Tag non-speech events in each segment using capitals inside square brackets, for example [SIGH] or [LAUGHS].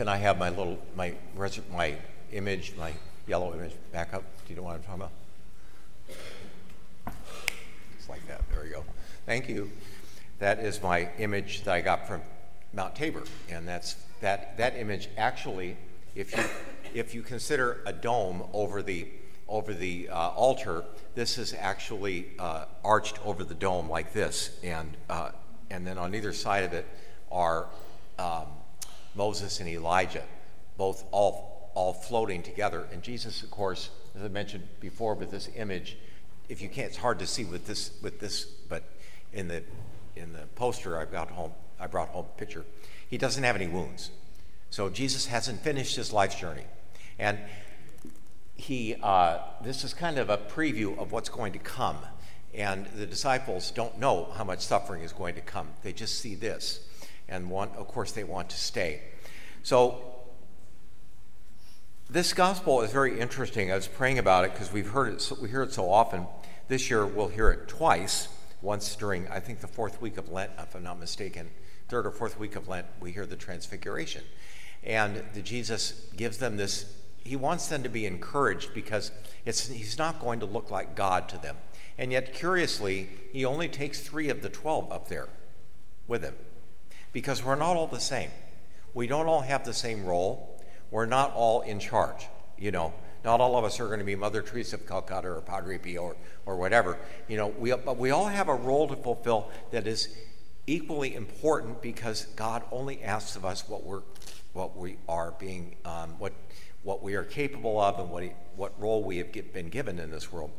Can I have my little, my, my image, my yellow image back up? Do you know what I'm talking about? It's like that. There we go. Thank you. That is my image that I got from Mount Tabor, and that's that. That image actually, if you if you consider a dome over the over the uh, altar, this is actually uh, arched over the dome like this, and uh, and then on either side of it are um, Moses and Elijah, both all all floating together. And Jesus, of course, as I mentioned before, with this image, if you can't, it's hard to see with this with this, but in the in the poster I got home, I brought home picture. He doesn't have any wounds, so Jesus hasn't finished his life's journey, and he. Uh, this is kind of a preview of what's going to come, and the disciples don't know how much suffering is going to come. They just see this, and want, of course, they want to stay. So. This gospel is very interesting. I was praying about it because we've heard it. So, we hear it so often. This year we'll hear it twice once during, I think, the fourth week of Lent, if I'm not mistaken, third or fourth week of Lent, we hear the Transfiguration. And the Jesus gives them this, he wants them to be encouraged because it's, he's not going to look like God to them. And yet, curiously, he only takes three of the 12 up there with him because we're not all the same. We don't all have the same role. We're not all in charge, you know. Not all of us are going to be Mother Teresa of Calcutta or Padre Pio or, or whatever. You know, we, but we all have a role to fulfill that is equally important because God only asks of us what we're, what we are being, um, what, what we are capable of, and what, he, what role we have get, been given in this world.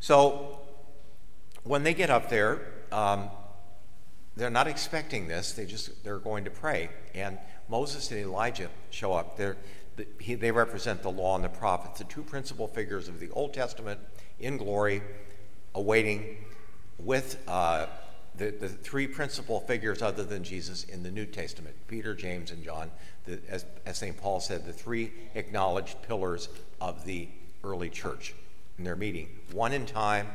So when they get up there, um, they're not expecting this. They just they're going to pray, and Moses and Elijah show up. They're he, they represent the law and the prophets, the two principal figures of the Old Testament in glory, awaiting with uh, the, the three principal figures other than Jesus in the New Testament Peter, James, and John. The, as, as St. Paul said, the three acknowledged pillars of the early church in their meeting one in time,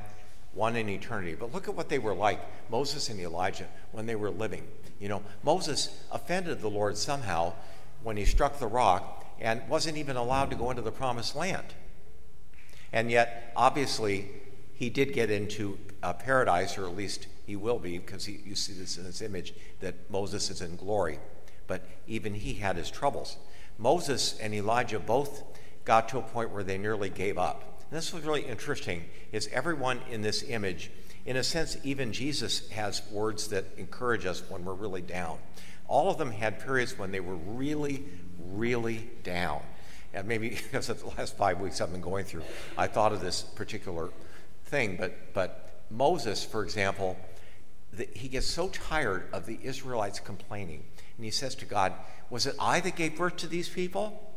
one in eternity. But look at what they were like, Moses and Elijah, when they were living. You know, Moses offended the Lord somehow when he struck the rock and wasn't even allowed to go into the promised land. And yet, obviously, he did get into paradise, or at least he will be, because he, you see this in this image that Moses is in glory. But even he had his troubles. Moses and Elijah both got to a point where they nearly gave up. This was really interesting, is everyone in this image, in a sense, even Jesus has words that encourage us when we're really down. All of them had periods when they were really, really down. And maybe [LAUGHS] because of the last five weeks I've been going through, I thought of this particular thing. But, but Moses, for example, the, he gets so tired of the Israelites complaining. And he says to God, Was it I that gave birth to these people?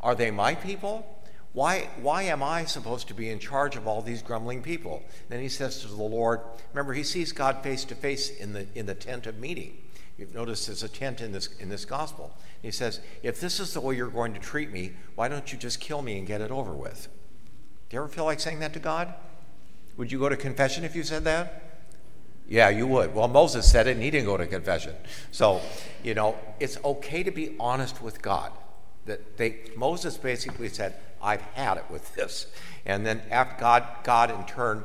Are they my people? Why, why am I supposed to be in charge of all these grumbling people? Then he says to the Lord, remember, he sees God face to face in the, in the tent of meeting. You've noticed there's a tent in this, in this gospel. He says, If this is the way you're going to treat me, why don't you just kill me and get it over with? Do you ever feel like saying that to God? Would you go to confession if you said that? Yeah, you would. Well, Moses said it and he didn't go to confession. So, you know, it's okay to be honest with God. That they Moses basically said, I've had it with this. And then after God, God in turn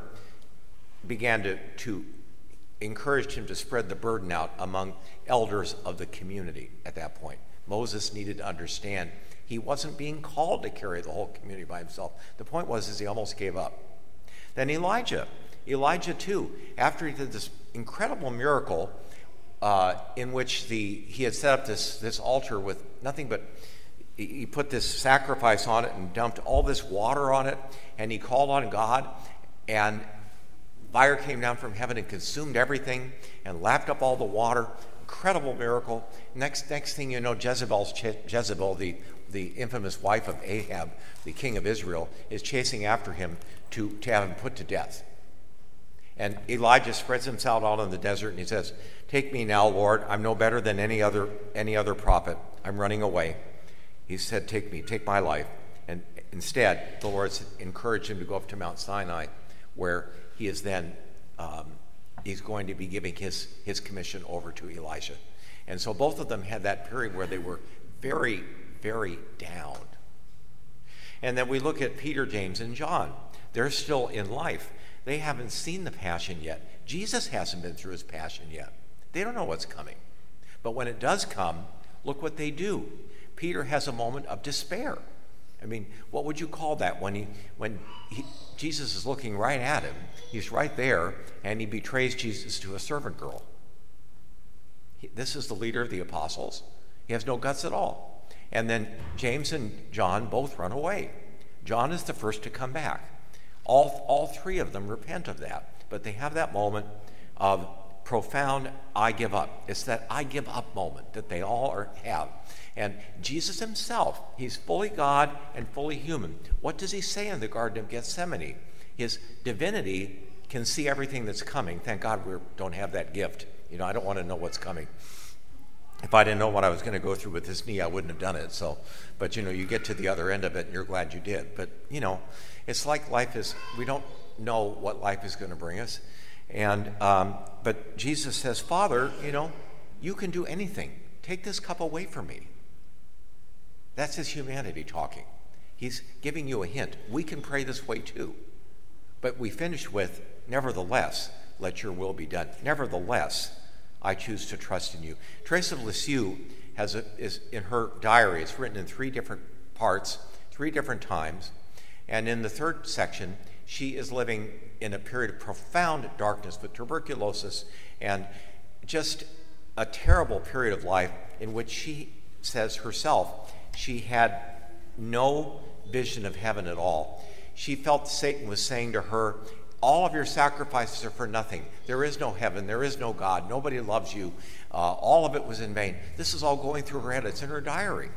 began to, to encouraged him to spread the burden out among elders of the community at that point. Moses needed to understand he wasn't being called to carry the whole community by himself. The point was is he almost gave up. Then Elijah, Elijah too, after he did this incredible miracle uh, in which the he had set up this this altar with nothing but he put this sacrifice on it and dumped all this water on it, and he called on God, and Fire came down from heaven and consumed everything and lapped up all the water. Incredible miracle. Next, next thing you know, Jezebel's Jezebel, the, the infamous wife of Ahab, the king of Israel, is chasing after him to, to have him put to death. And Elijah spreads himself out in the desert and he says, Take me now, Lord. I'm no better than any other, any other prophet. I'm running away. He said, Take me, take my life. And instead, the Lord encouraged him to go up to Mount Sinai, where he is then um, he's going to be giving his, his commission over to Elisha. And so both of them had that period where they were very, very down. And then we look at Peter, James, and John. They're still in life. They haven't seen the passion yet. Jesus hasn't been through his passion yet. They don't know what's coming. But when it does come, look what they do. Peter has a moment of despair. I mean, what would you call that when he when he, Jesus is looking right at him? He's right there, and he betrays Jesus to a servant girl. He, this is the leader of the apostles. He has no guts at all. And then James and John both run away. John is the first to come back. All, all three of them repent of that, but they have that moment of profound I give up. It's that I give up moment that they all are, have. And Jesus himself, he's fully God and fully human. What does he say in the Garden of Gethsemane? His divinity can see everything that's coming. Thank God we don't have that gift. You know, I don't want to know what's coming. If I didn't know what I was going to go through with this knee, I wouldn't have done it. So, but you know, you get to the other end of it and you're glad you did. But, you know, it's like life is, we don't know what life is going to bring us. And, um, but Jesus says, Father, you know, you can do anything. Take this cup away from me. That's his humanity talking. He's giving you a hint. We can pray this way too. But we finish with, nevertheless, let your will be done. Nevertheless, I choose to trust in you. Teresa of Lisieux has a, is in her diary. It's written in three different parts, three different times. And in the third section, she is living in a period of profound darkness with tuberculosis and just a terrible period of life in which she says herself she had no vision of heaven at all. She felt Satan was saying to her, All of your sacrifices are for nothing. There is no heaven. There is no God. Nobody loves you. Uh, all of it was in vain. This is all going through her head. It's in her diary.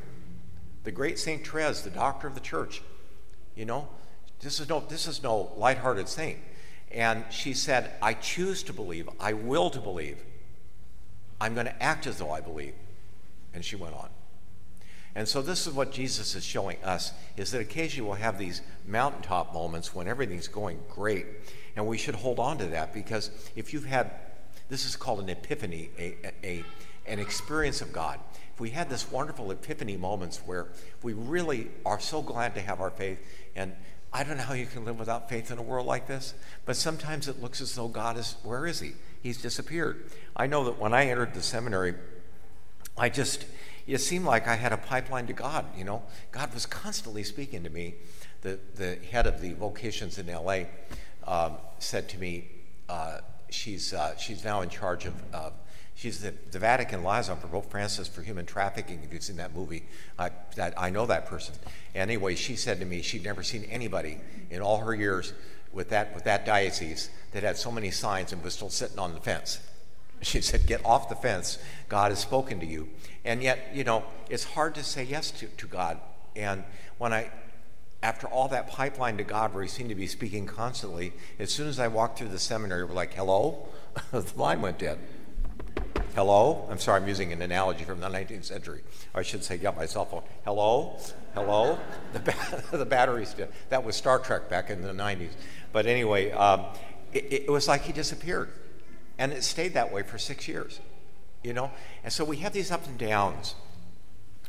The great Saint Therese, the doctor of the church, you know, this is no, this is no lighthearted saint. And she said, I choose to believe. I will to believe. I'm going to act as though I believe. And she went on. And so this is what Jesus is showing us is that occasionally we'll have these mountaintop moments when everything's going great. And we should hold on to that because if you've had this is called an epiphany, a, a, an experience of God. If we had this wonderful epiphany moments where we really are so glad to have our faith and I don't know how you can live without faith in a world like this, but sometimes it looks as though God is, where is He? He's disappeared. I know that when I entered the seminary, I just, it seemed like I had a pipeline to God, you know. God was constantly speaking to me. The, the head of the vocations in LA um, said to me, uh, she's, uh, she's now in charge of, uh, She's the, the Vatican liaison for Pope Francis for human trafficking. If you've seen that movie, I, that, I know that person. Anyway, she said to me she'd never seen anybody in all her years with that, with that diocese that had so many signs and was still sitting on the fence. She said, Get off the fence. God has spoken to you. And yet, you know, it's hard to say yes to, to God. And when I, after all that pipeline to God where He seemed to be speaking constantly, as soon as I walked through the seminary, we're like, Hello? [LAUGHS] the line went dead. Hello? I'm sorry, I'm using an analogy from the 19th century. I should say, yeah, my cell phone. Hello? Hello? [LAUGHS] The, ba- the. That was Star Trek back in the 90s. But anyway, um, it, it was like he disappeared. And it stayed that way for six years, you know? And so we have these ups and downs.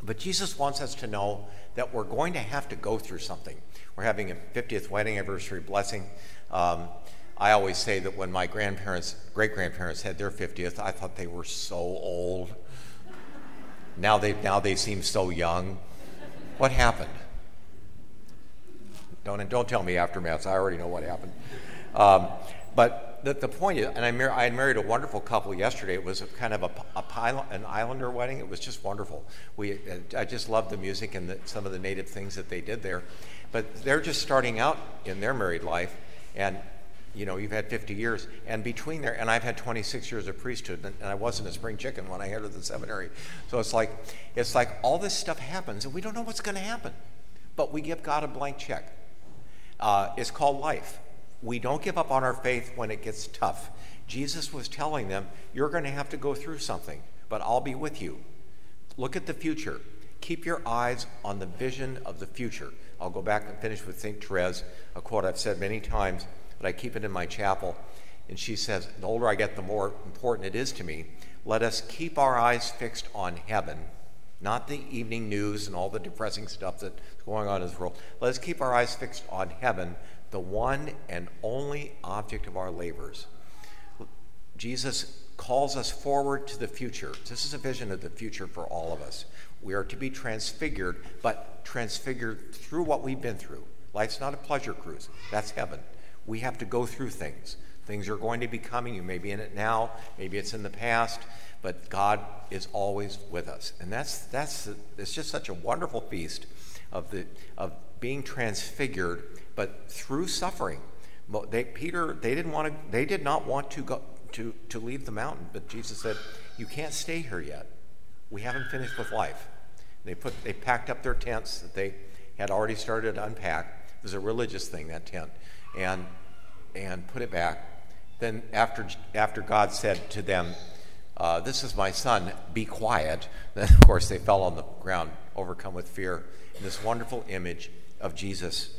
But Jesus wants us to know that we're going to have to go through something. We're having a 50th wedding anniversary blessing. Um, I always say that when my grandparents, great grandparents, had their 50th, I thought they were so old. Now they, now they seem so young. What happened? Don't, don't tell me aftermaths. I already know what happened. Um, but the, the point is, and I, mar- I married a wonderful couple yesterday. It was kind of a, a pilot, an islander wedding. It was just wonderful. We, I just loved the music and the, some of the native things that they did there. But they're just starting out in their married life, and you know, you've had 50 years. And between there, and I've had 26 years of priesthood, and I wasn't a spring chicken when I entered the seminary. So it's like, it's like all this stuff happens, and we don't know what's going to happen. But we give God a blank check. Uh, it's called life. We don't give up on our faith when it gets tough. Jesus was telling them, You're going to have to go through something, but I'll be with you. Look at the future. Keep your eyes on the vision of the future. I'll go back and finish with St. Therese, a quote I've said many times but I keep it in my chapel. And she says, The older I get, the more important it is to me. Let us keep our eyes fixed on heaven not the evening news and all the depressing stuff that's going on in this world. Let us keep our eyes fixed on heaven, the one and only object of our labors. Jesus calls us forward to the future. This is a vision of the future for all of us. We are to be transfigured, but transfigured through what we've been through. Life's not a pleasure cruise, that's heaven. We have to go through things. Things are going to be coming. You may be in it now, maybe it's in the past, but God is always with us. And that's, that's it's just such a wonderful feast of, the, of being transfigured, but through suffering. They, Peter, they didn't want to, they did not want to go to, to leave the mountain, but Jesus said, You can't stay here yet. We haven't finished with life. They put they packed up their tents that they had already started to unpack. It was a religious thing, that tent. And and put it back. Then after after God said to them, uh, This is my son, be quiet. [LAUGHS] Then, of course, they fell on the ground, overcome with fear. And this wonderful image of Jesus,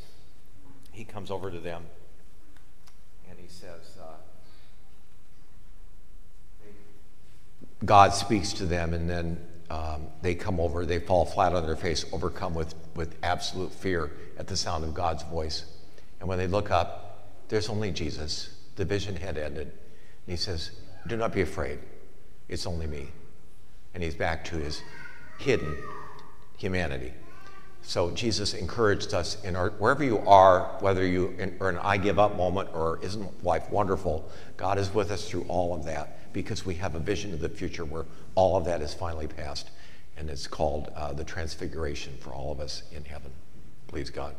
he comes over to them and he says, uh, God speaks to them, and then um, they come over, they fall flat on their face, overcome with, with absolute fear at the sound of God's voice. And when they look up, there's only Jesus. The vision had ended. And he says, Do not be afraid. It's only me. And he's back to his hidden humanity. So Jesus encouraged us in our, wherever you are, whether you in, an I give up moment or isn't life wonderful, God is with us through all of that because we have a vision of the future where all of that is finally past. And it's called uh, the transfiguration for all of us in heaven. Please God.